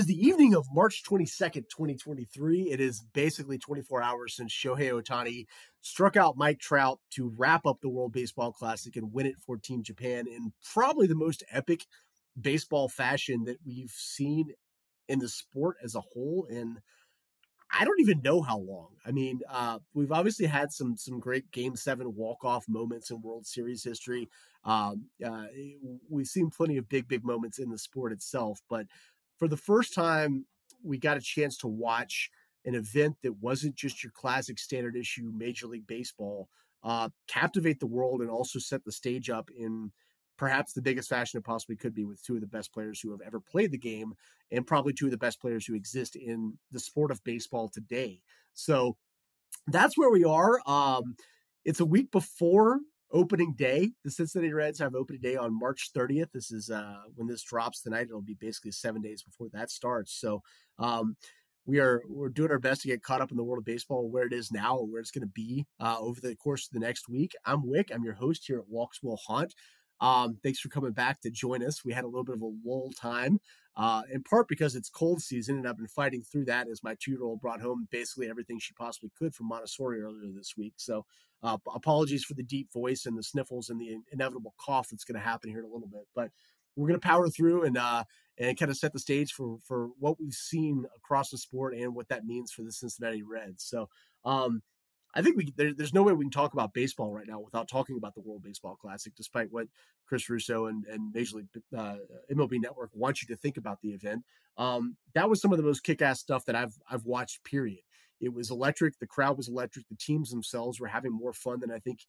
Is the evening of March 22nd, 2023. It is basically 24 hours since Shohei Ohtani struck out Mike Trout to wrap up the World Baseball Classic and win it for Team Japan in probably the most epic baseball fashion that we've seen in the sport as a whole. And I don't even know how long. I mean, uh, we've obviously had some some great Game Seven walk off moments in World Series history. Um, uh, we've seen plenty of big big moments in the sport itself, but for the first time, we got a chance to watch an event that wasn't just your classic standard issue Major League Baseball uh, captivate the world and also set the stage up in perhaps the biggest fashion it possibly could be with two of the best players who have ever played the game and probably two of the best players who exist in the sport of baseball today. So that's where we are. Um, it's a week before opening day. The Cincinnati Reds have opening day on March 30th. This is uh, when this drops tonight. It'll be basically seven days before that starts. So um, we are we're doing our best to get caught up in the world of baseball, where it is now, and where it's going to be uh, over the course of the next week. I'm Wick. I'm your host here at Walks Will Haunt. Um, thanks for coming back to join us. We had a little bit of a lull time, uh, in part because it's cold season, and I've been fighting through that as my two year old brought home basically everything she possibly could from Montessori earlier this week. So uh, apologies for the deep voice and the sniffles and the inevitable cough that's going to happen here in a little bit, but we're going to power through and uh, and kind of set the stage for for what we've seen across the sport and what that means for the Cincinnati Reds. So um, I think we there, there's no way we can talk about baseball right now without talking about the World Baseball Classic, despite what Chris Russo and, and Major League uh, MLB Network want you to think about the event. Um, that was some of the most kick-ass stuff that I've I've watched. Period. It was electric. The crowd was electric. The teams themselves were having more fun than I think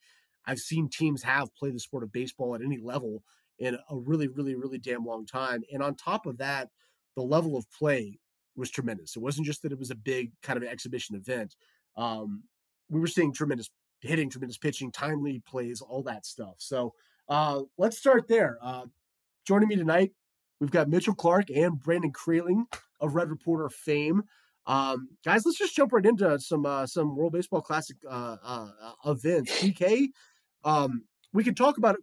I've seen teams have play the sport of baseball at any level in a really, really, really damn long time. And on top of that, the level of play was tremendous. It wasn't just that it was a big kind of exhibition event. Um, we were seeing tremendous hitting, tremendous pitching, timely plays, all that stuff. So uh, let's start there. Uh, joining me tonight, we've got Mitchell Clark and Brandon Kraling of Red Reporter fame. Um, guys, let's just jump right into some uh, some World Baseball Classic uh, uh, uh events. PK, um, we can talk about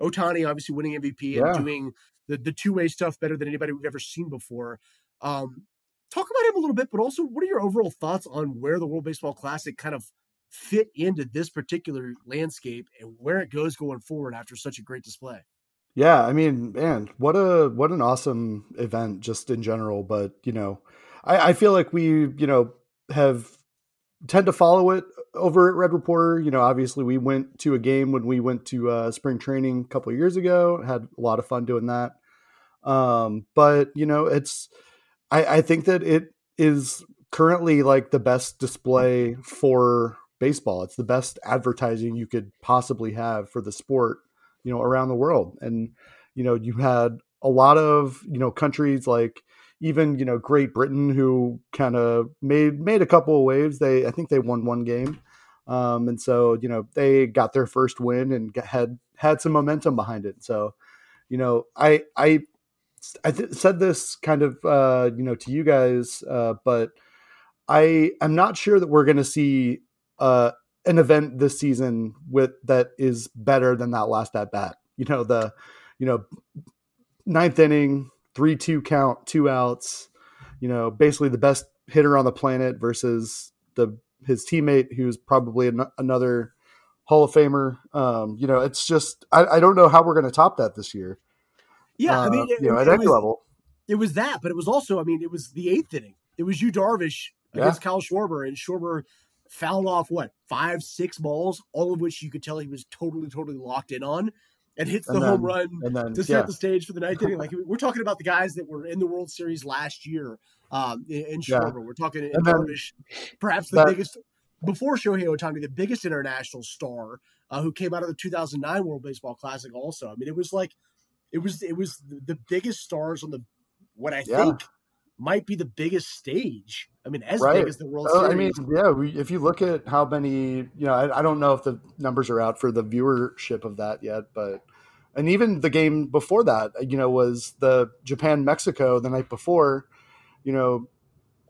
Ohtani obviously winning MVP yeah. and doing the, the two way stuff better than anybody we've ever seen before. Um, talk about him a little bit, but also what are your overall thoughts on where the World Baseball Classic kind of fit into this particular landscape and where it goes going forward after such a great display? Yeah, I mean, man, what a what an awesome event just in general. But you know, I, I feel like we, you know, have tend to follow it over at Red Reporter. You know, obviously we went to a game when we went to uh, spring training a couple of years ago. Had a lot of fun doing that. Um, but you know, it's I, I think that it is currently like the best display for baseball. It's the best advertising you could possibly have for the sport, you know, around the world. And you know, you had a lot of you know countries like even you know Great Britain, who kind of made made a couple of waves. They I think they won one game, um, and so you know they got their first win and had had some momentum behind it. So you know I I I th- said this kind of uh, you know to you guys, uh, but I am not sure that we're going to see uh, an event this season with that is better than that last at bat. You know the you know ninth inning three two count, two outs. You know, basically the best hitter on the planet versus the his teammate who's probably an, another Hall of Famer. Um, you know, it's just I, I don't know how we're going to top that this year. Yeah, uh, I mean, it, you know, at any was, level, it was that, but it was also, I mean, it was the eighth inning. It was you Darvish against yeah. Kyle Schwarber, and Schwarber fouled off what five, six balls, all of which you could tell he was totally, totally locked in on and hits the then, home run then, to set yeah. the stage for the ninth inning. Like we're talking about the guys that were in the World Series last year um, in, in Schwarber. Yeah. We're talking in Darvish, perhaps the that, biggest before Shohei Ohtani, the biggest international star uh, who came out of the 2009 World Baseball Classic. Also, I mean, it was like it was it was the biggest stars on the what I yeah. think might be the biggest stage. I mean, as right. big as the World Series. I mean, yeah. We, if you look at how many, you know, I, I, don't know if the numbers are out for the viewership of that yet, but and even the game before that, you know, was the Japan Mexico the night before. You know,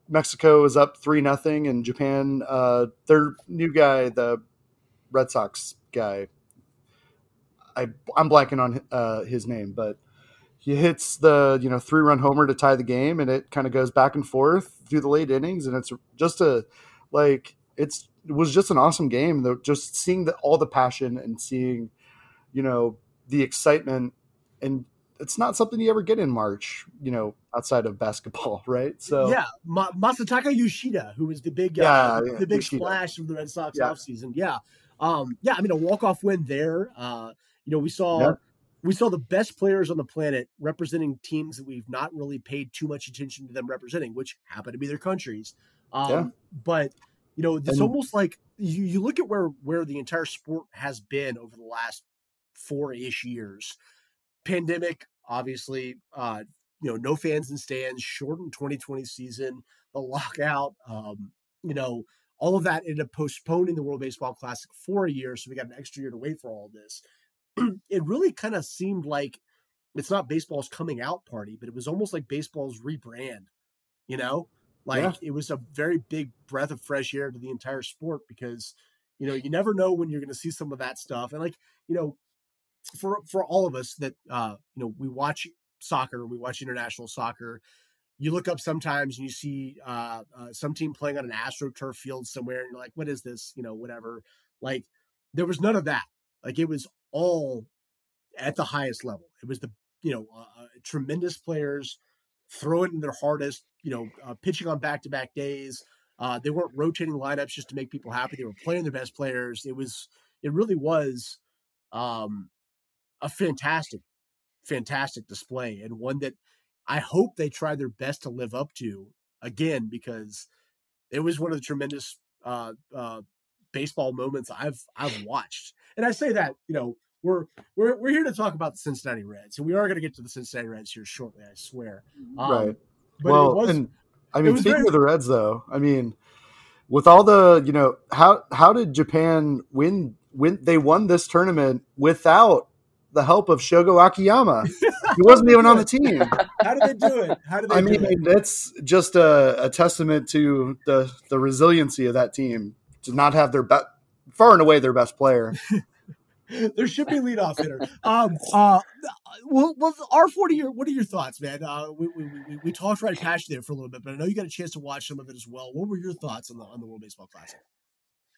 Mexico is up three nothing, and Japan, uh, their new guy, the Red Sox guy, I I'm blanking on uh, his name, but he hits the you know three run homer to tie the game, and it kind of goes back and forth through the late innings, and it's just a like it's it was just an awesome game. Though just seeing the, all the passion and seeing you know the excitement and it's not something you ever get in March, you know, outside of basketball, right? So yeah, Ma- Masataka Yoshida, who was the big, uh, yeah, the, the big Yoshida. splash of the Red Sox yeah. offseason. Yeah, um, yeah. I mean, a walk off win there. Uh, you know, we saw yeah. We saw the best players on the planet representing teams that we've not really paid too much attention to them representing, which happen to be their countries. Um, yeah. But you know, it's and, almost like you, you look at where where the entire sport has been over the last four ish years pandemic, obviously, uh, you know, no fans in stands, shortened 2020 season, the lockout, um, you know, all of that ended up postponing the World Baseball Classic for a year. So we got an extra year to wait for all this. it really kind of seemed like it's not baseball's coming out party, but it was almost like baseball's rebrand, you know? Like yeah. it was a very big breath of fresh air to the entire sport because, you know, you never know when you're going to see some of that stuff. And like, you know, for for all of us that uh, you know we watch soccer, we watch international soccer. You look up sometimes and you see uh, uh, some team playing on an astroturf field somewhere, and you're like, "What is this?" You know, whatever. Like there was none of that. Like it was all at the highest level. It was the you know uh, uh tremendous players throwing their hardest. You know, uh, pitching on back to back days. Uh, they weren't rotating lineups just to make people happy. They were playing their best players. It was, it really was, um, a fantastic, fantastic display and one that I hope they try their best to live up to again because it was one of the tremendous uh, uh, baseball moments I've I've watched. And I say that you know we're we're we're here to talk about the Cincinnati Reds, and we are going to get to the Cincinnati Reds here shortly. I swear. Um, right. well, was, and I mean, speaking very, of the Reds, though, I mean, with all the you know how how did Japan win? Win they won this tournament without the help of Shogo Akiyama. he wasn't even on the team. How did they do it? How did they? I mean, it? that's just a, a, testament to the the resiliency of that team to not have their best, far and away their best player. there should be leadoff hitter. Um, uh, well, well, R forty. What are your thoughts, man? Uh, we, we, we, we talked right past you there for a little bit, but I know you got a chance to watch some of it as well. What were your thoughts on the on the World Baseball Classic?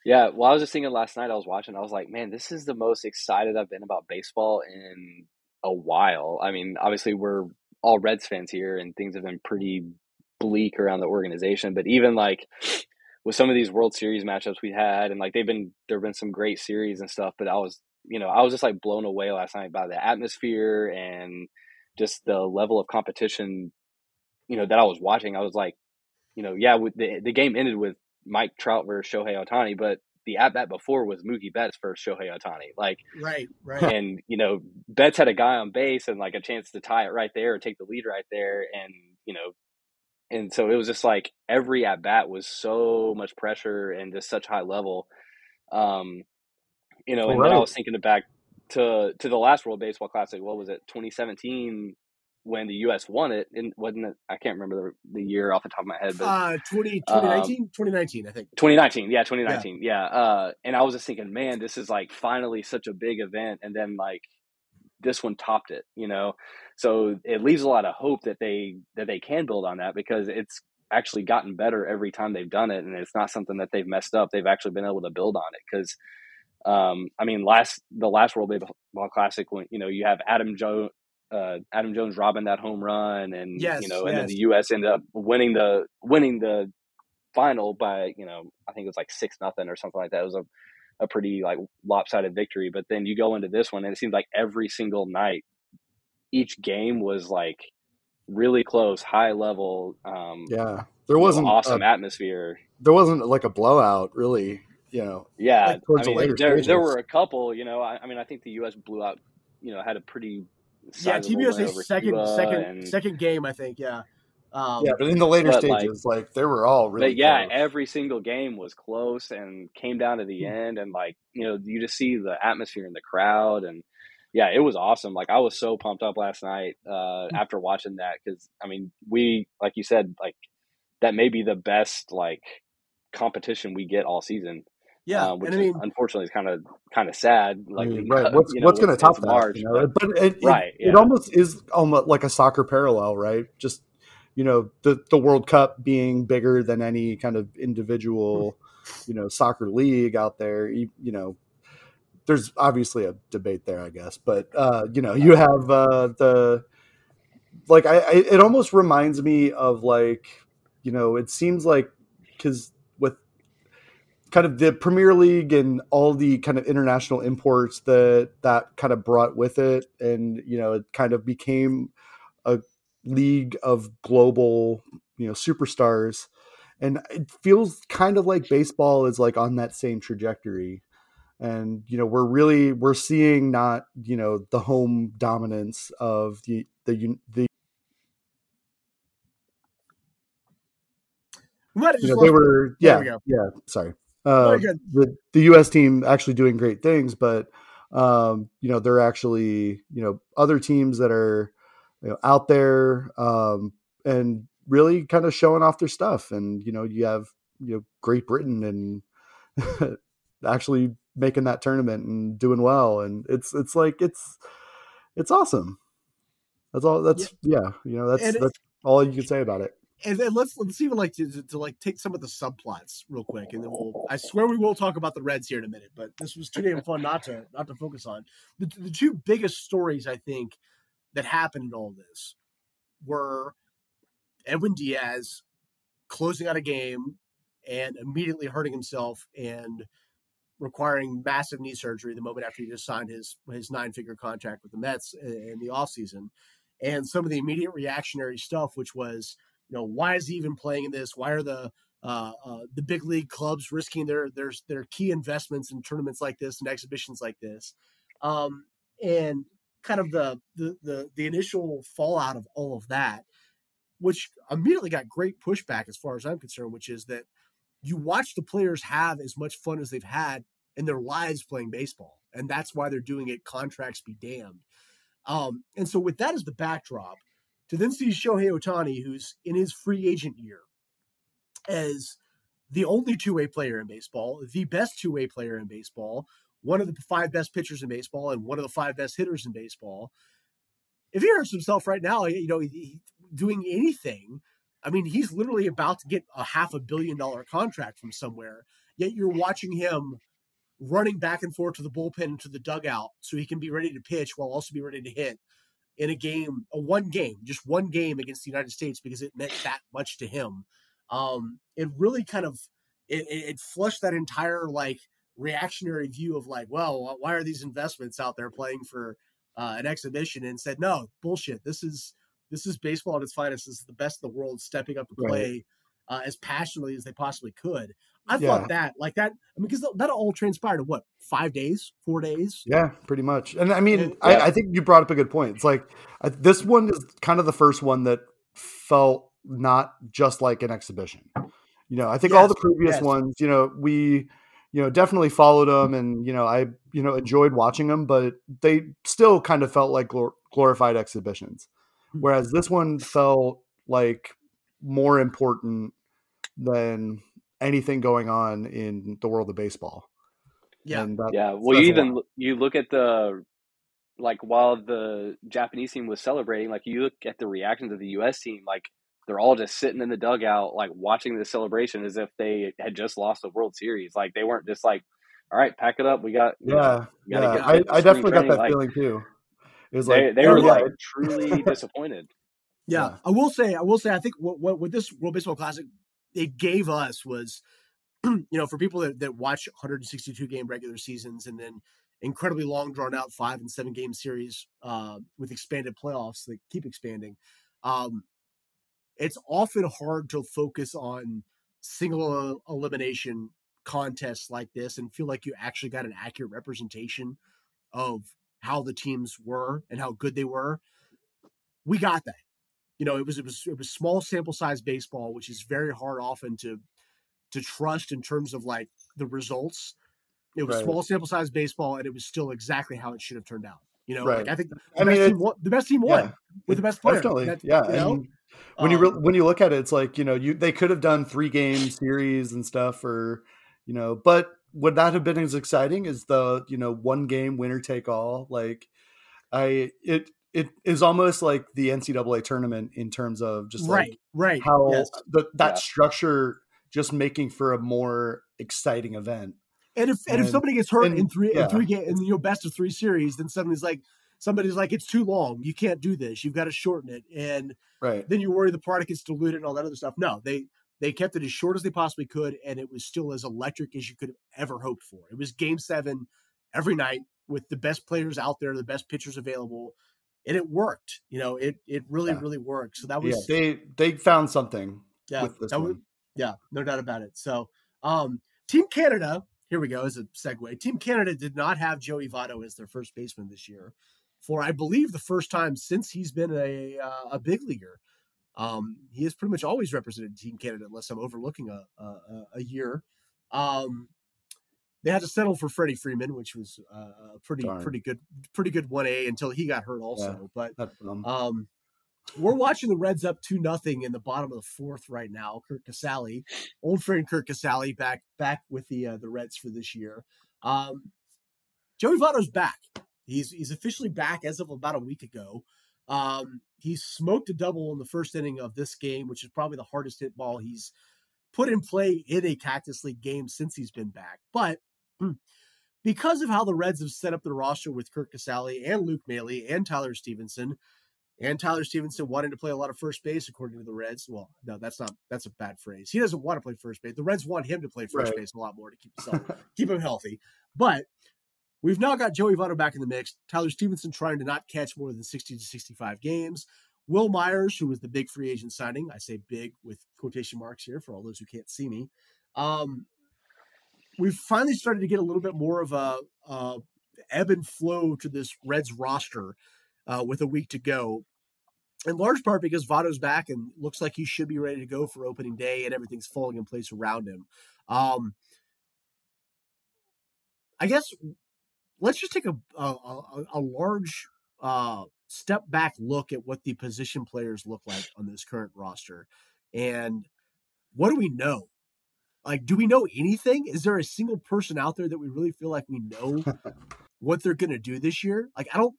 Yeah, well, I was just thinking last night. I was watching. I was like, man, this is the most excited I've been about baseball in a while. I mean, obviously, we're all Reds fans here, and things have been pretty bleak around the organization. But even like with some of these World Series matchups we had, and like they've been there've been some great series and stuff. But I was, you know, I was just like blown away last night by the atmosphere and just the level of competition. You know that I was watching. I was like, you know, yeah, the the game ended with Mike Trout versus Shohei Ohtani, but the at bat before was Mookie Betts versus Shohei Ohtani. Like, right, right. And, you know, Betts had a guy on base and like a chance to tie it right there or take the lead right there. And, you know, and so it was just like every at bat was so much pressure and just such high level. Um, you know, and right. then I was thinking back to to the last World Baseball Classic. What was it, 2017? when the U.S. won it, and wasn't it? I can't remember the, the year off the top of my head, but uh, 20, 2019, um, 2019, I think. 2019, yeah, 2019, yeah. yeah. Uh, and I was just thinking, man, this is like finally such a big event, and then like this one topped it, you know. So it leaves a lot of hope that they that they can build on that because it's actually gotten better every time they've done it, and it's not something that they've messed up. They've actually been able to build on it because. Um, I mean, last the last World Baseball Classic, when you know you have Adam Joe, uh, Adam Jones robbing that home run, and yes, you know, and yes. then the U.S. ended up winning the winning the final by you know I think it was like six nothing or something like that. It was a a pretty like lopsided victory. But then you go into this one, and it seems like every single night, each game was like really close, high level. Um, yeah, there wasn't know, awesome a, atmosphere. There wasn't like a blowout, really. You know, yeah. Like I mean, there, there were a couple. You know, I, I mean, I think the U.S. blew out. You know, had a pretty yeah, TBS second second and, second game, I think. Yeah. Um, yeah, but in the later stages, like, like, they were all really. yeah, close. every single game was close and came down to the mm-hmm. end, and like you know, you just see the atmosphere in the crowd, and yeah, it was awesome. Like I was so pumped up last night uh, mm-hmm. after watching that because I mean, we like you said, like that may be the best like competition we get all season. Yeah, uh, which and I mean, unfortunately is kind of kind of sad. Like, right, what's you know, what's going to top with that? March, you know? but- But it, it, Right, it yeah. almost is almost like a soccer parallel, right? Just you know, the the World Cup being bigger than any kind of individual, you know, soccer league out there. You, you know, there's obviously a debate there, I guess, but uh, you know, you have uh, the like I, I it almost reminds me of like you know, it seems like because with kind of the Premier League and all the kind of international imports that that kind of brought with it, and you know, it kind of became a league of global, you know, superstars. And it feels kind of like baseball is like on that same trajectory. And you know, we're really we're seeing not you know the home dominance of the the the we might have you know, they were yeah we yeah sorry uh, the the U.S. team actually doing great things, but um, you know they're actually you know other teams that are you know, out there um, and really kind of showing off their stuff, and you know you have you know Great Britain and actually making that tournament and doing well, and it's it's like it's it's awesome. That's all. That's yeah. you know that's And that's all you can say about it. And let's let's even like to, to, to like take some of the subplots real quick, and then we'll. I swear we will talk about the Reds here in a minute, but this was too damn fun not to not to focus on. The the two biggest stories I think that happened in all this were Edwin Diaz closing out a game and immediately hurting himself and requiring massive knee surgery the moment after he just signed his his nine figure contract with the Mets in the offseason. And some of the immediate reactionary stuff, which was you know why is he even playing in this? Why are the uh, uh, the big league clubs risking their their their key investments in tournaments like this and exhibitions like this? Um, and kind of the, the the the initial fallout of all of that which immediately got great pushback as far as i'm concerned which is that you watch the players have as much fun as they've had in their lives playing baseball and that's why they're doing it contracts be damned. Um, and so with that as the backdrop to then see Shohei Ohtani, who's in his free agent year, as the only two way player in baseball, the best two way player in baseball, one of the five best pitchers in baseball, and one of the five best hitters in baseball. If he hurts himself right now, you know, he, doing anything, I mean, he's literally about to get a half a billion dollar contract from somewhere. Yet you're watching him running back and forth to the bullpen and to the dugout so he can be ready to pitch while also be ready to hit in a game, a one game, just one game against the United States because it meant that much to him. Um, it really kind of it, it flushed that entire like reactionary view of like, well, why are these investments out there playing for uh, an exhibition? And said, no, bullshit. This is this is baseball at its finest. This is the best in the world stepping up to Right. play uh, as passionately as they possibly could. I Yeah. thought that like that. I mean, because that all transpired in what five days, four days. Yeah, pretty much. And I mean, And- I, Yeah. I think you brought up a good point. It's like I, this one is kind of the first one that felt not just like an exhibition. You know, I think all the previous yes. ones, you know, we, you know, definitely followed them, and you know, I, you know, enjoyed watching them, but they still kind of felt like glor- glorified exhibitions. Hmm. Whereas this one felt like more important than anything going on in the world of baseball. Yeah. And that Yeah, well, you even lot. you look at the like while the Japanese team was celebrating, like you look at the reactions of the U.S. team, like they're all just sitting in the dugout, like watching the celebration as if they had just lost the World Series. Like they weren't just like, "All right, pack it up, we got." you know, Yeah, we yeah. get I, I spring definitely got that like, feeling too. It was They like, they oh, were yeah. like truly disappointed. Yeah. Yeah. I will say, I will say, I think what, what, what this World Baseball Classic it gave us was, you know, for people that, that watch 162 game regular seasons and then incredibly long, drawn out five and seven game series uh, with expanded playoffs that keep expanding, um, it's often hard to focus on single elimination contests like this and feel like you actually got an accurate representation of how the teams were and how good they were. We got that you know, it was it was it was small sample size baseball, which is very hard often to to trust in terms of like the results. It was Right. small sample size baseball, and it was still exactly how it should have turned out. You know, Right. like I think the I best mean, team won, the best team won yeah, with the best player. definitely, That- yeah. you know? When you re- Um, when you look at it, it's like you know, you they could have done three game series and stuff, or you know, but would that have been as exciting as the you know one game winner take all? Like, I it it is almost like the NCAA tournament in terms of just right, like right. how yes. the, that Yeah. structure just making for a more exciting event. And if and, if somebody gets hurt and- in three yeah. in three games in you know best of three series, then somebody's like somebody's like it's too long. You can't do this. You've got to shorten it. And Right. then you worry the product gets diluted and all that other stuff. No, they they kept it as short as they possibly could, and it was still as electric as you could have ever hoped for. It was game seven every night with the best players out there, the best pitchers available, and it worked. You know, it it really Yeah. really worked. So that Yeah, was they they found something yeah, that was, yeah, no doubt about it. So, um, Team Canada, here we go as a segue. Team Canada did not have Joey Votto as their first baseman this year, for I believe the first time since he's been a uh, a big leaguer. Um, he has pretty much always represented Team Canada, unless I'm overlooking a a, a- a year. Um, they had to settle for Freddie Freeman, which was uh, a pretty Darn. pretty good pretty good one A until he got hurt also. Yeah. But um, we're watching the Reds up two nothing in the bottom of the fourth right now. Curt Casali, old friend Curt Casali, back back with the uh, the Reds for this year. Um, Joey Votto's back. He's he's officially back as of about a week ago. Um, he smoked a double in the first inning of this game, which is probably the hardest hit ball he's put in play in a Cactus League game since he's been back. But because of how the Reds have set up their roster with Curt Casali and Luke Maile and Tyler Stephenson, and Tyler Stephenson wanting to play a lot of first base, according to the Reds. Well, no, that's not that's a bad phrase. He doesn't want to play first base. The Reds want him to play first Right. base a lot more to keep himself, keep him healthy. But we've now got Joey Votto back in the mix. Tyler Stephenson trying to not catch more than 60 to 65 games. Wil Myers, who was the big free agent signing, I say big with quotation marks here for all those who can't see me. Um, we've finally started to get a little bit more of a, uh ebb and flow to this Reds roster uh, with a week to go. In large part because Votto's back and looks like he should be ready to go for opening day and everything's falling in place around him. Um, I guess let's just take a a, a, a large uh, step back look at what the position players look like on this current roster, and what do we know? Like, do we know anything? Is there a single person out there that we really feel like we know what they're going to do this year? Like, I don't,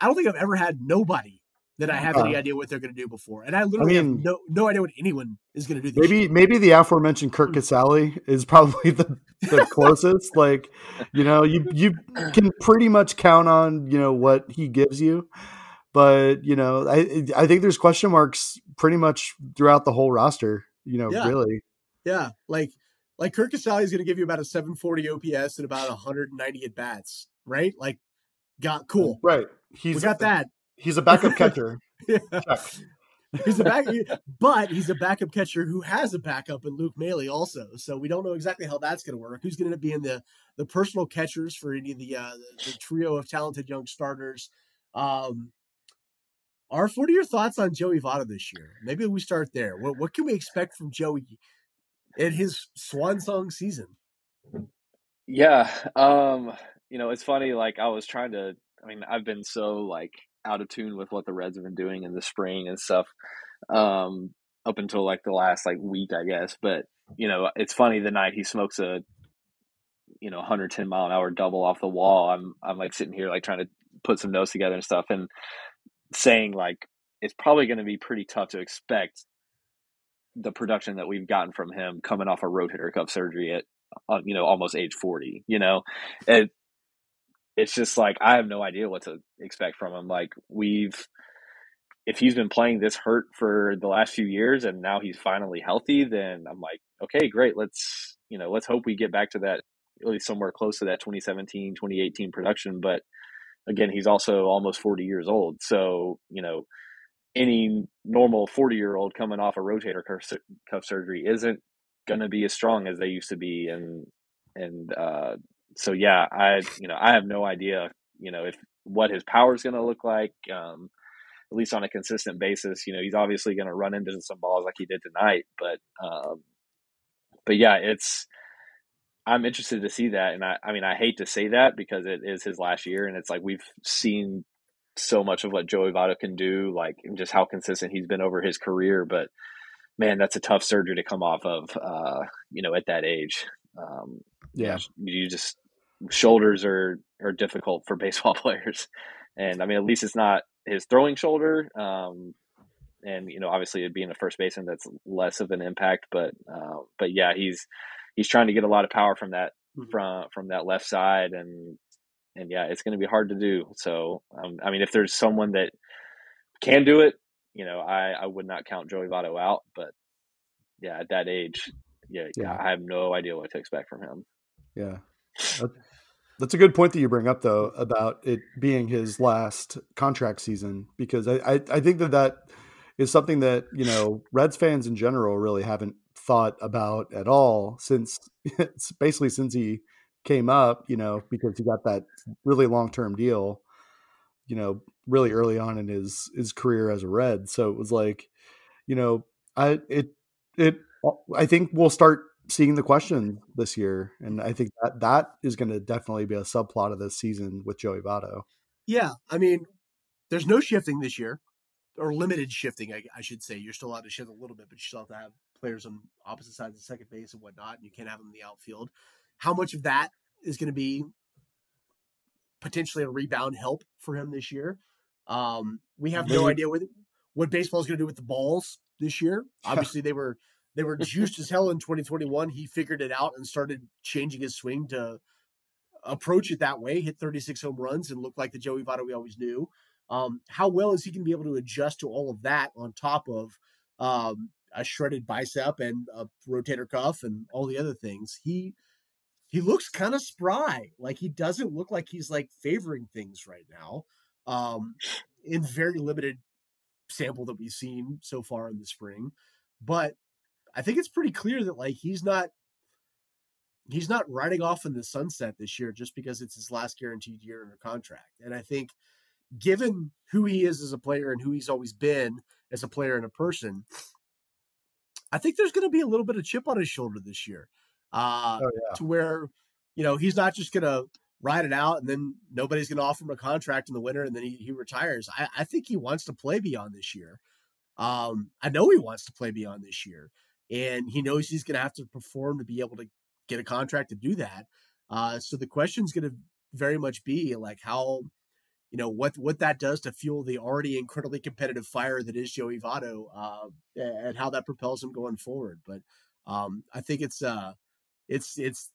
I don't think I've ever had nobody that I have any Uh, idea what they're going to do before, and I literally have mean- no no idea what anyone is going to do. This maybe year. maybe the aforementioned Curt Casali is probably the, the closest. like, you know, you you can pretty much count on you know what he gives you, but you know, I I think there's question marks pretty much throughout the whole roster. You know, Yeah. really. Yeah, like like Curt Casali is going to give you about a 740 OPS and about 190 at bats, right? Like, got cool. Right. He's we got that. He's a backup catcher. Yeah. He's a back, but he's a backup catcher who has a backup in Luke Maile also. So we don't know exactly how that's going to work. Who's going to be in the the personal catchers for any of the uh, the, the trio of talented young starters? Um, Arf, what are your thoughts on Joey Votto this year? Maybe we start there. What what can we expect from Joey in his swan song season? Yeah. Um, you know, it's funny, like I was trying to I mean, I've been so like out of tune with what the Reds have been doing in the spring and stuff. Um, up until like the last like week, I guess. But, you know, it's funny the night he smokes a you know, 110 mile an hour double off the wall. I'm I'm like sitting here like trying to put some notes together and stuff and saying like it's probably going to be pretty tough to expect the production that we've gotten from him coming off a rotator cuff surgery at uh, you know almost age 40 you know? It it's just like i have no idea what to expect from him like we've if he's been playing this hurt for the last few years and now he's finally healthy then i'm like okay great let's you know let's hope we get back to that at least somewhere close to that 2017 2018 production. But again he's also almost 40 years old so you know any normal 40 year old coming off a rotator cuff, surgery isn't going to be as strong as they used to be and and uh so yeah i you know i have no idea you know if what his power is going to look like um at least on a consistent basis. You know he's obviously going to run into some balls like he did tonight but um but yeah it's i'm interested to see that and i i mean i hate to say that because it is his last year and it's like we've seen so much of what Joey Votto can do, like and just how consistent he's been over his career. But man, that's a tough surgery to come off of, uh, you know, at that age. Um, Yeah, you just shoulders are are difficult for baseball players, and I mean at least it's not his throwing shoulder. Um, and you know obviously it being a first baseman that's less of an impact, but uh, but yeah he's he's trying to get a lot of power from that mm-hmm. from from that left side and and yeah it's going to be hard to do. So um, I mean if there's someone that can do it, you know I I would not count Joey Votto out, but yeah at that age yeah, yeah I have no idea what to expect from him. Yeah. That's a good point that you bring up, though, about it being his last contract season, because I, I, I think that that is something that you know Reds fans in general really haven't thought about at all since it's basically since he came up, you know, because he got that really long term deal, you know, really early on in his his career as a Red. So it was like, you know, I it it I think we'll start seeing the question this year, and I think that that is going to definitely be a subplot of this season with Joey Votto. Yeah, I mean, there's no shifting this year, or limited shifting, I, I, should say. You're still allowed to shift a little bit, but you still have to have players on opposite sides of second base and whatnot, and you can't have them in the outfield. How much of that is going to be potentially a rebound help for him this year? Um, we have no idea what what baseball is going to do with the balls this year. Obviously, they were they were juiced as hell in 2021. He figured it out and started changing his swing to approach it that way, hit 36 home runs, and look like the Joey Votto we always knew. Um, how well is he going to be able to adjust to all of that on top of um, a shredded bicep and a rotator cuff and all the other things? He he looks kind of spry. Like he doesn't look like he's like favoring things right now. Um, in very limited sample that we've seen so far in the spring, but I think it's pretty clear that like he's not he's not riding off in the sunset this year just because it's his last guaranteed year under contract. And I think given who he is as a player and who he's always been as a player and a person, I think there's going to be a little bit of chip on his shoulder this year. Uh, oh, yeah. to where, you know, he's not just going to ride it out and then nobody's going to offer him a contract in the winter and then he, he retires. I, I think he wants to play beyond this year. Um, I know he wants to play beyond this year and he knows he's going to have to perform to be able to get a contract to do that. Uh, so the question is going to very much be like how, you know, what what that does to fuel the already incredibly competitive fire that is Joey Votto, uh, and how that propels him going forward. But um, I think it's uh, it's it's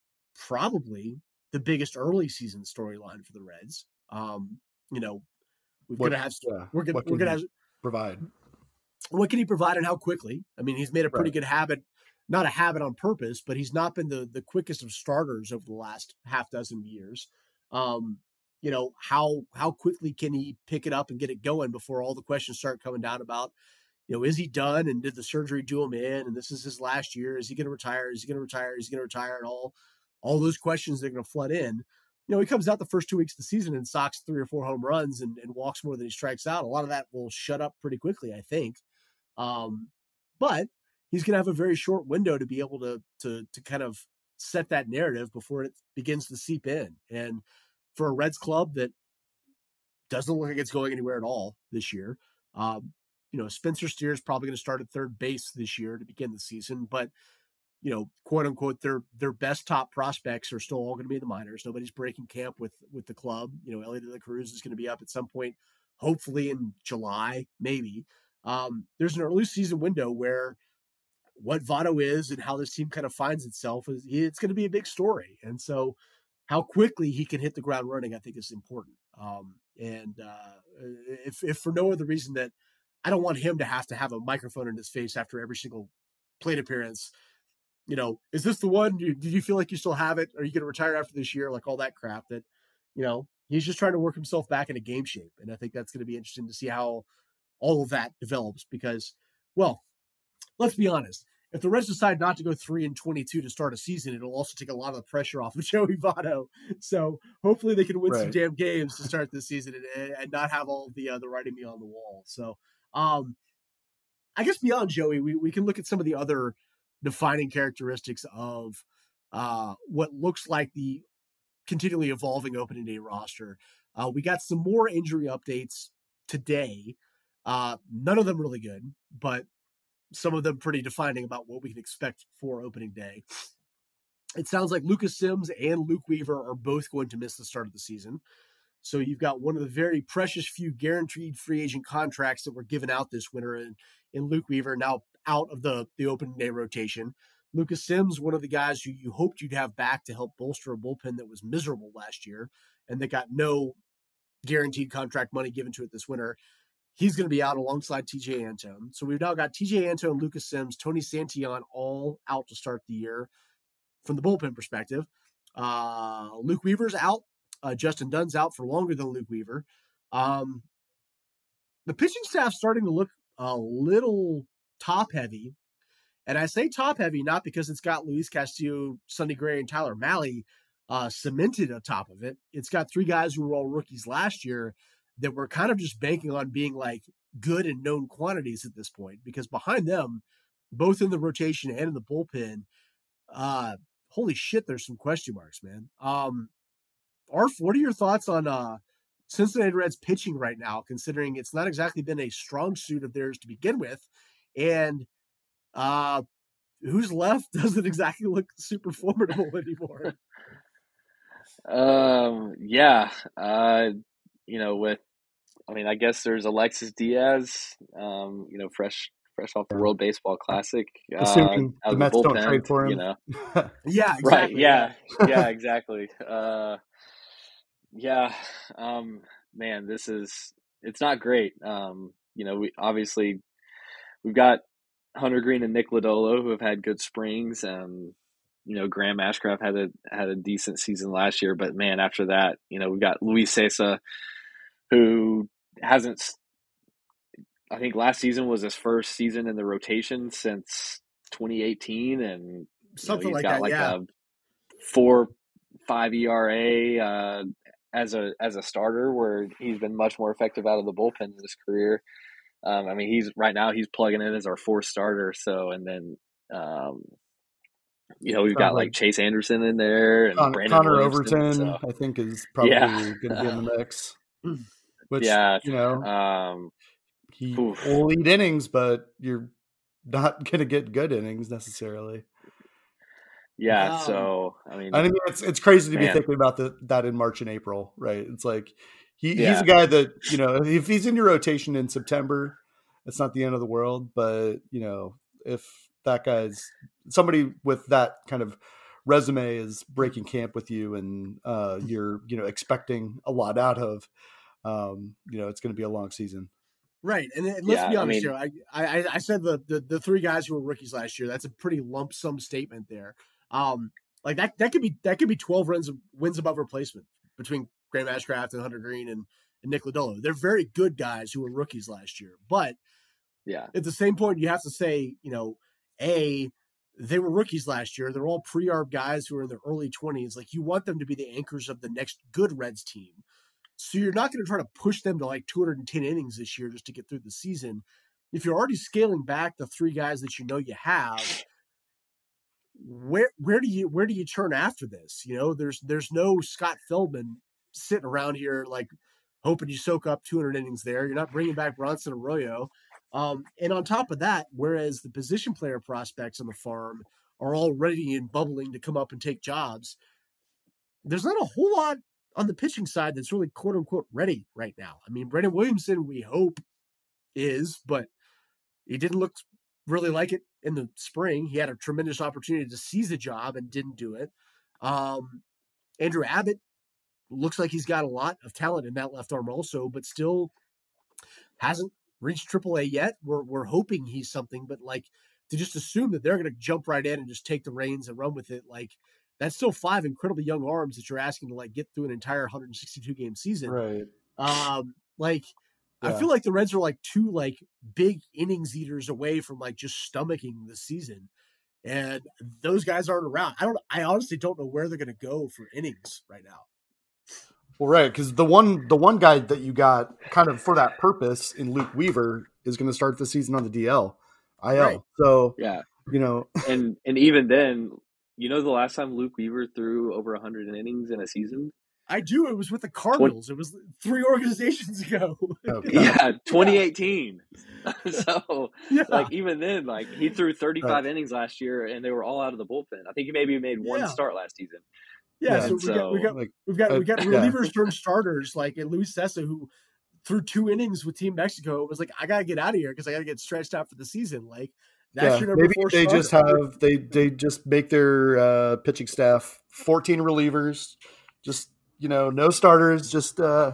probably the biggest early season storyline for the Reds. Um, you know, we're gonna have yeah. we're gonna we're gonna have, provide what can he provide and how quickly? I mean, he's made a pretty right. good habit, not a habit on purpose, but he's not been the the quickest of starters over the last half dozen years. Um, you know, how how quickly can he pick it up and get it going before all the questions start coming down about, you know, is he done and did the surgery do him in and this is his last year? Is he going to retire? Is he going to retire? Is he going to retire? And all all those questions are going to flood in. You know, he comes out the first two weeks of the season and socks three or four home runs and, and walks more than he strikes out. A lot of that will shut up pretty quickly, I think. Um, but he's going to have a very short window to be able to to to kind of set that narrative before it begins to seep in. And for a Reds club that doesn't look like it's going anywhere at all this year, um, you know, Spencer Steer is probably going to start at third base this year to begin the season, but you know, quote unquote, their their best top prospects are still all going to be in the minors. Nobody's breaking camp with with the club. You know, Elliot de la Cruz is going to be up at some point, hopefully in July, maybe um, there's an early season window where what Votto is and how this team kind of finds itself is it's going to be a big story. And so how quickly he can hit the ground running, I think is important. Um, and uh, if, if for no other reason that I don't want him to have to have a microphone in his face after every single plate appearance, you know, is this the one? Do, do you feel like you still have it? Are you going to retire after this year? Like all that crap that, you know, he's just trying to work himself back into game shape. And I think that's going to be interesting to see how all of that develops because, well, let's be honest. If the Reds decide not to go three and twenty-two to start a season, it'll also take a lot of the pressure off of Joey Votto. So hopefully they can win right. some damn games to start this season and, and not have all the uh, the writing me on the wall. So, um, I guess beyond Joey, we we can look at some of the other defining characteristics of uh, what looks like the continually evolving opening day roster. Uh, we got some more injury updates today. Uh, none of them really good, but some of them pretty defining about what we can expect for opening day. it sounds like Lucas Sims and Luke Weaver are both going to miss the start of the season. So you've got one of the very precious few guaranteed free agent contracts that were given out this winter in, in Luke Weaver, now out of the, the open day rotation. Lucas Sims, one of the guys who you hoped you'd have back to help bolster a bullpen that was miserable last year and that got no guaranteed contract money given to it this winter. He's going to be out alongside Tejay Antone. So we've now got Tejay Antone, Lucas Sims, Tony Santillan all out to start the year from the bullpen perspective. Uh, Luke Weaver's out. Uh, Justin Dunn's out for longer than Luke Weaver. Um, the pitching staff starting to look a little top heavy. And I say top heavy not because it's got Luis Castillo, Sonny Gray, and Tyler Mahle uh, cemented atop of it. It's got three guys who were all rookies last year that were kind of just banking on being like good and known quantities at this point because behind them, both in the rotation and in the bullpen, uh, holy shit, there's some question marks, man. Um, Arf, what are your thoughts on uh, Cincinnati Reds pitching right now, considering it's not exactly been a strong suit of theirs to begin with? And uh, who's left doesn't exactly look super formidable anymore. Um, yeah. Uh, you know, with, I mean, I guess there's Alexis Diaz, um, you know, fresh, fresh off the World Baseball Classic. Uh, Assuming out the Mets bullpen, don't trade for him. You know, yeah, exactly. right? Yeah, yeah, exactly. Uh, yeah, um, man, this is it's not great. Um, you know, we obviously we've got Hunter Greene and Nick Lodolo who have had good springs. Um, you know, Graham Ashcraft had a had a decent season last year, but man, after that, you know, we've got Luis Cessa, who hasn't. I think last season was his first season in the rotation since 2018, and something you know, like got that. like yeah, a four five ERA uh, as a as a starter, where he's been much more effective out of the bullpen in his career. Um, I mean, he's right now he's plugging in as our fourth starter. So, and then um, you know we've got like Chase Anderson in there and Con- Brandon Connor Williamson, Overton, so- I think, is probably Yeah. going to be in the mix. Which, yeah, you know, um, he oof. will lead innings, but you're not going to get good innings necessarily. Yeah. Um, So I mean, I mean, it's it's crazy to be thinking about the, that in March and April, right? It's like he, he's a guy that you know if he's in your rotation in September, it's not the end of the world. But you know, if that guy's somebody with that kind of resume is breaking camp with you, and uh, you're you know expecting a lot out of, um, you know, it's going to be a long season. right. And then, let's Yeah, be I honest mean- here. I, I I said the, the the three guys who were rookies last year. That's a pretty lump sum statement there. Um, like that that could be that could be twelve runs of wins above replacement between Graham Ashcraft and Hunter Greene and, and Nick Lodolo. They're very good guys who were rookies last year, but yeah, at the same point, you have to say, you know, A, they were rookies last year. They're all pre arb guys who are in their early 20s. Like, you want them to be the anchors of the next good Reds team. So you're not going to try to push them to like 210 innings this year just to get through the season. If you're already scaling back the three guys that you know you have, where where do you where do you turn after this? You know, there's there's no Scott Feldman sitting around here like hoping you soak up 200 innings there. You're not bringing back Bronson Arroyo. Um, and on top of that, whereas the position player prospects on the farm are all ready and bubbling to come up and take jobs, there's not a whole lot on the pitching side that's really quote unquote ready right now. I mean, Brandon Williamson, we hope is, but he didn't look really like it in the spring. He had a tremendous opportunity to seize the job and didn't do it. Um, Andrew Abbott looks like he's got a lot of talent in that left arm also, but still hasn't reached AAA yet. We're we're hoping he's something, but like to just assume that they're going to jump right in and just take the reins and run with it, like that's still five incredibly young arms that you're asking to like get through an entire 162 game season. Right. Um, like I feel like the Reds are like two like big innings eaters away from like just stomaching the season. And those guys aren't around. I don't I honestly don't know where they're gonna go for innings right now. Well, right, because the one the one guy that you got kind of for that purpose in Luke Weaver is going to start the season on the DL, IL. Right. So yeah, you know, and and even then, you know, the last time Luke Weaver threw over hundred innings in a season, I do. It was with the Cardinals. It was three organizations ago. oh, yeah, 2018. so Yeah. like even then, like he threw 35 Right. innings last year, and they were all out of the bullpen. I think he maybe made one Yeah. start last season. yeah, Yeah, so we got we so- got Like, we've got uh, we got yeah. relievers turned starters like Luis Cessa who threw two innings with Team Mexico was like I gotta get out of here because I gotta get stretched out for the season. Like that's yeah, your number maybe four they starter. just have they they just make their uh, pitching staff 14 relievers, just you know, no starters, just uh,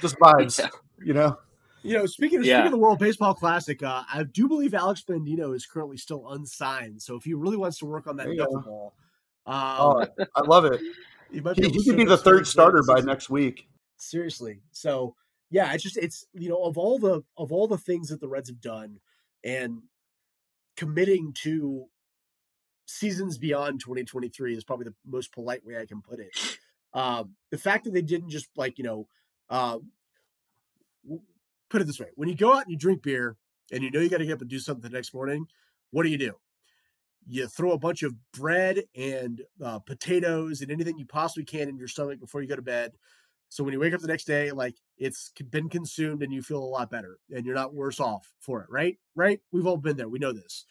just vibes, Yeah. you know. You know, speaking of, Yeah. speaking of the World Baseball Classic, uh, I do believe Alex Blandino is currently still unsigned. So if he really wants to work on that There you go. knuckleball, Oh, um, I love it. he might He, he could be the third starter by next week. Seriously. So yeah, it's just it's you know of all the of all the things that the Reds have done and committing to seasons beyond 2023 is probably the most polite way I can put it. Um, the fact that they didn't just like you know uh, put it this way: when you go out and you drink beer and you know you got to get up and do something the next morning, what do you do? You throw a bunch of bread and uh, potatoes and anything you possibly can in your stomach before you go to bed. So when you wake up the next day, like it's been consumed and you feel a lot better and you're not worse off for it, right? Right? We've all been there. We know this.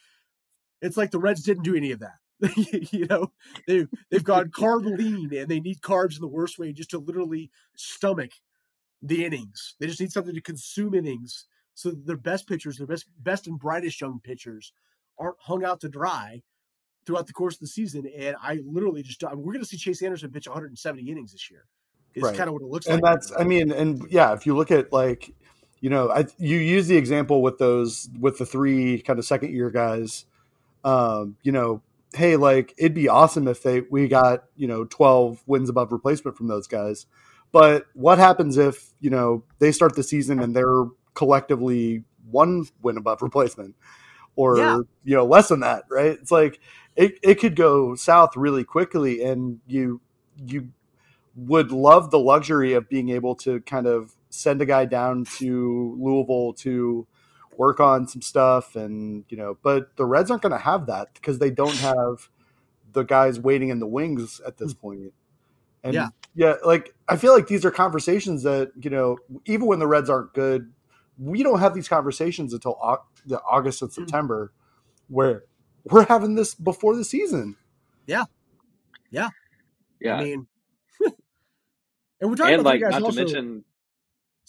It's like the Reds didn't do any of that. you know, they they've gone carb lean and they need carbs in the worst way just to literally stomach the innings. They just need something to consume innings so that their best pitchers, their best best and brightest young pitchers aren't hung out to dry throughout the course of the season. And I literally just I mean, we're going to see Chase Anderson pitch 170 innings this year. Is Right. kind of what it looks and like. And that's i mean and yeah if you look at like you know i you use the example with those with the three kind of second year guys um you know hey like it'd be awesome if they we got you know 12 wins above replacement from those guys but what happens if you know they start the season and they're collectively one win above replacement or Yeah. you know less than that right it's like it, it could go south really quickly and you you would love the luxury of being able to kind of send a guy down to Louisville to work on some stuff and you know but the Reds aren't going to have that because they don't have the guys waiting in the wings at this hmm. point. And Yeah. yeah, like I feel like these are conversations that, you know, even when the Reds aren't good, we don't have these conversations until Au- the August and hmm. September where we're having this before the season. Yeah, Yeah. Yeah. I mean, and we're talking and about like three guys not also. to mention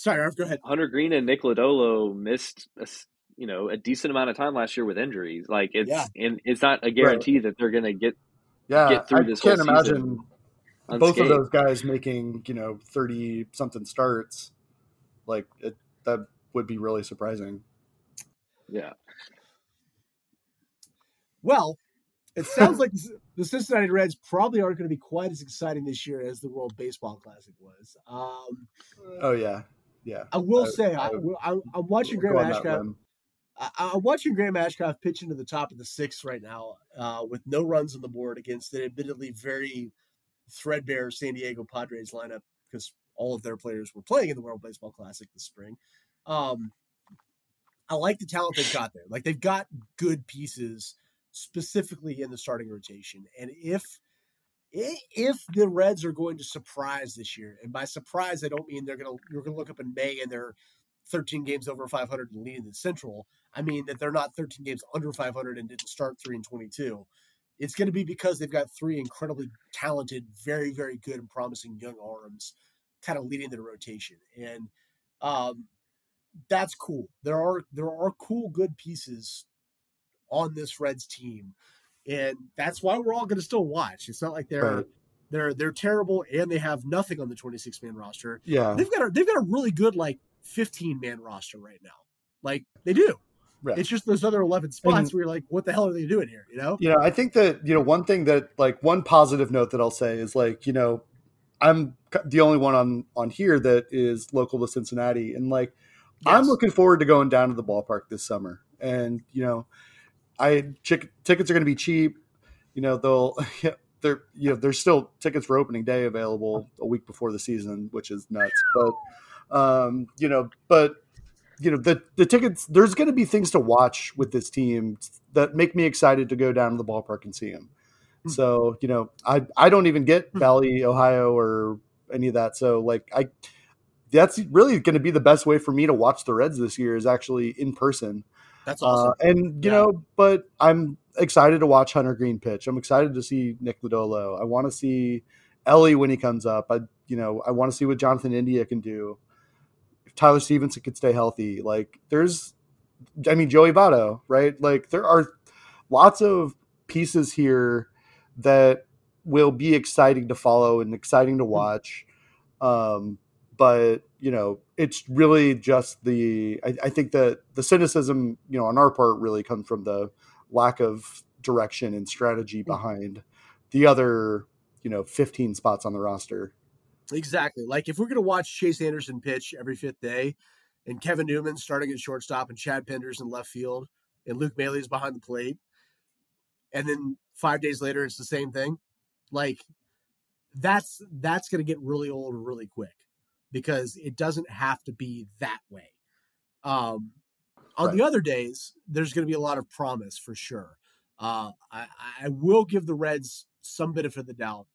sorry, Arf, go ahead. Hunter Greene and Nick Lodolo missed a, s- you know a decent amount of time last year with injuries. Like it's Yeah. and it's not a guarantee that they're going to get Yeah, Get through this. I this can't whole imagine season both of those guys making you know 30 something starts like it, that would be really surprising Yeah, Well, it sounds like the Cincinnati Reds probably aren't going to be quite as exciting this year as the World Baseball Classic was. Um, oh yeah yeah I will I- say, I, I- I'm watching Graham Ashcraft. I, I'm watching Graham Ashcraft pitch into the top of the sixth right now uh, with no runs on the board against an admittedly very threadbare San Diego Padres lineup because all of their players were playing in the World Baseball Classic this spring. Um, I like the talent they've got there. Like they've got good pieces specifically in the starting rotation. And if if the Reds are going to surprise this year, and by surprise I don't mean they're gonna you're gonna look up in May and they're 13 games over 500 and leading the Central. I mean that they're not 13 games under 500 and didn't start three and 22. It's going to be because they've got three incredibly talented, very very good and promising young arms, kind of leading their rotation, and um, that's cool. There are there are cool good pieces on this Reds team, and that's why we're all going to still watch. It's not like they're Right. they're they're terrible and they have nothing on the 26 man roster. yeah They've got a they've got a really good like 15 man roster right now. Like they do. Right. It's just those other 11 spots And- where you're like, what the hell are they doing here? You know? you know i think that you know one thing that like one positive note that i'll say is like you know i'm the only one on on here that is local to cincinnati and like i'm looking forward to going down to the ballpark this summer and you know i chick, tickets are going to be cheap you know they'll they're you know there's still tickets for opening day available a week before the season which is nuts but um you know but you know the the tickets there's going to be things to watch with this team that make me excited to go down to the ballpark and see them Hmm. so you know i i don't even get Hmm. Bally Ohio or any of that so like i that's really going to be the best way for me to watch the Reds this year is actually in person. That's awesome. Uh, and you yeah. know, but I'm excited to watch Hunter Greene pitch. I'm excited to see Nick Lodolo. I want to see Elly when he comes up. I you know I want to see what Jonathan India can do. If Tyler Stephenson could stay healthy, like there's, I mean Joey Votto, right? Like there are lots of pieces here that will be exciting to follow and exciting to hmm. watch. Um, but you know, it's really just the. I, I, think that the cynicism, you know, on our part, really comes from the lack of direction and strategy hmm. behind the other, you know, 15 spots on the roster. Exactly. Like if we're going to watch Chase Anderson pitch every fifth day, and Kevin Newman starting at shortstop, and Chad Pinder's in left field, and Luke Maile is behind the plate, and then five days later it's the same thing like that's that's going to get really old really quick because it doesn't have to be that way um on right. the other days there's going to be a lot of promise for sure uh i i will give the reds some benefit of the doubt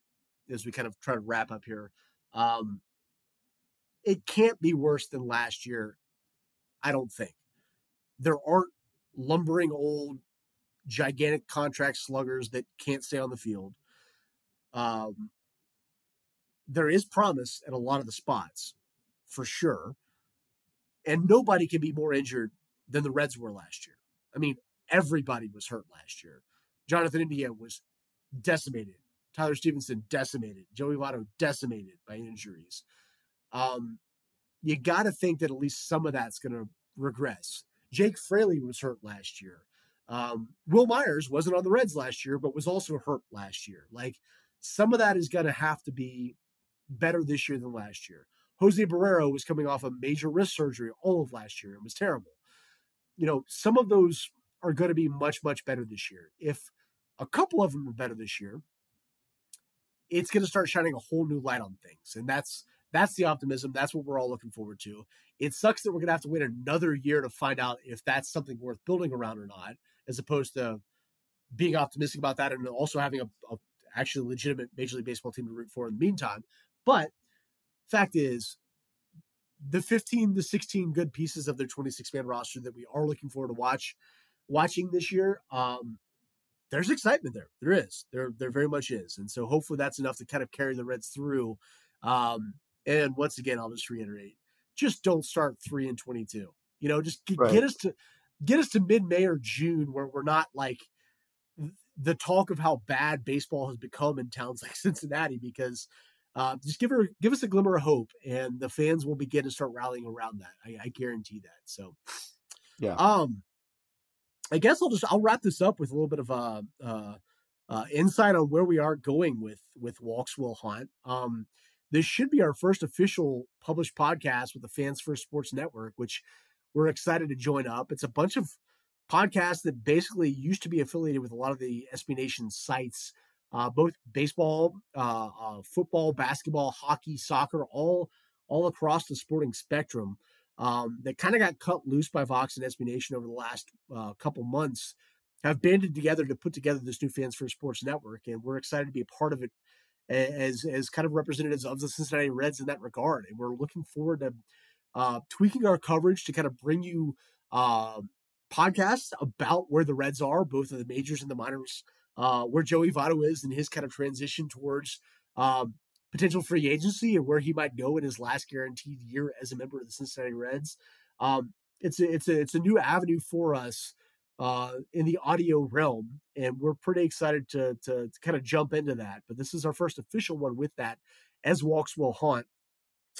as we kind of try to wrap up here um it can't be worse than last year i don't think there aren't lumbering old gigantic contract sluggers that can't stay on the field. Um, there is promise at a lot of the spots, for sure. And nobody can be more injured than the Reds were last year. I mean, everybody was hurt last year. Jonathan India was decimated. Tyler Stephenson decimated. Joey Votto decimated by injuries. Um, you got to think that at least some of that's going to regress. Jake Fraley was hurt last year. Um, Wil Myers wasn't on the Reds last year, but was also hurt last year. Like some of that is going to have to be better this year than last year. Jose Barrero was coming off a major wrist surgery all of last year. It was terrible. You know, some of those are going to be much, much better this year. If a couple of them are better this year, it's going to start shining a whole new light on things. And that's that's the optimism. That's what we're all looking forward to. It sucks that we're going to have to wait another year to find out if that's something worth building around or not as opposed to being optimistic about that and also having a, a actually legitimate Major League Baseball team to root for in the meantime. But fact is, the 15 to 16 good pieces of their 26 man roster that we are looking forward to watch watching this year, um, there's excitement there. There is. There there very much is. And so hopefully that's enough to kind of carry the Reds through. Um, and once again, I'll just reiterate, just don't start three and 22. You know, just get, right. get us to get us to mid May or June where we're not like the talk of how bad baseball has become in towns like Cincinnati because uh, just give her give us a glimmer of hope and the fans will begin to start rallying around that. I, I guarantee that. So yeah. Um I guess I'll just I'll wrap this up with a little bit of a uh, uh, uh, insight on where we are going with with Walks Will Haunt. Um, this should be our first official published podcast with the Fans First Sports Network, which we're excited to join up. It's a bunch of podcasts that basically used to be affiliated with a lot of the SB Nation sites, uh, both baseball, uh, uh, football, basketball, hockey, soccer, all all across the sporting spectrum. Um, that kind of got cut loose by Vox and SB Nation over the last uh, couple months. Have banded together to put together this new Fans First Sports Network, and we're excited to be a part of it as as kind of representatives of the Cincinnati Reds in that regard. And we're looking forward to uh, tweaking our coverage to kind of bring you uh, podcasts about where the Reds are, both of the majors and the minors, uh, where Joey Votto is in his kind of transition towards um, potential free agency and where he might go in his last guaranteed year as a member of the Cincinnati Reds. Um, it's a, it's a it's a new avenue for us uh, in the audio realm, and we're pretty excited to, to, to kind of jump into that. But this is our first official one with that, as walks will haunt.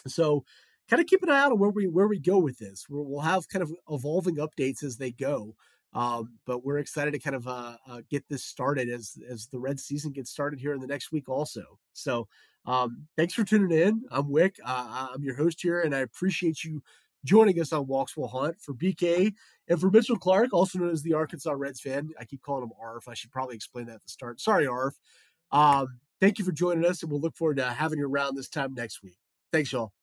So kind of keep an eye out on where we where we go with this. we will have kind of evolving updates as they go. Um, but we're excited to kind of uh, uh, get this started as as the red season gets started here in the next week also. So um, thanks for tuning in. I'm Wick. Uh, I'm your host here, and I appreciate you joining us on Walks Will Haunt for BK and for Mitchell Clark, also known as the Arkansas Reds fan. I keep calling him ARF. I should probably explain that at the start. Sorry, ARF. Um, thank you for joining us, and we'll look forward to having you around this time next week. Thanks, y'all.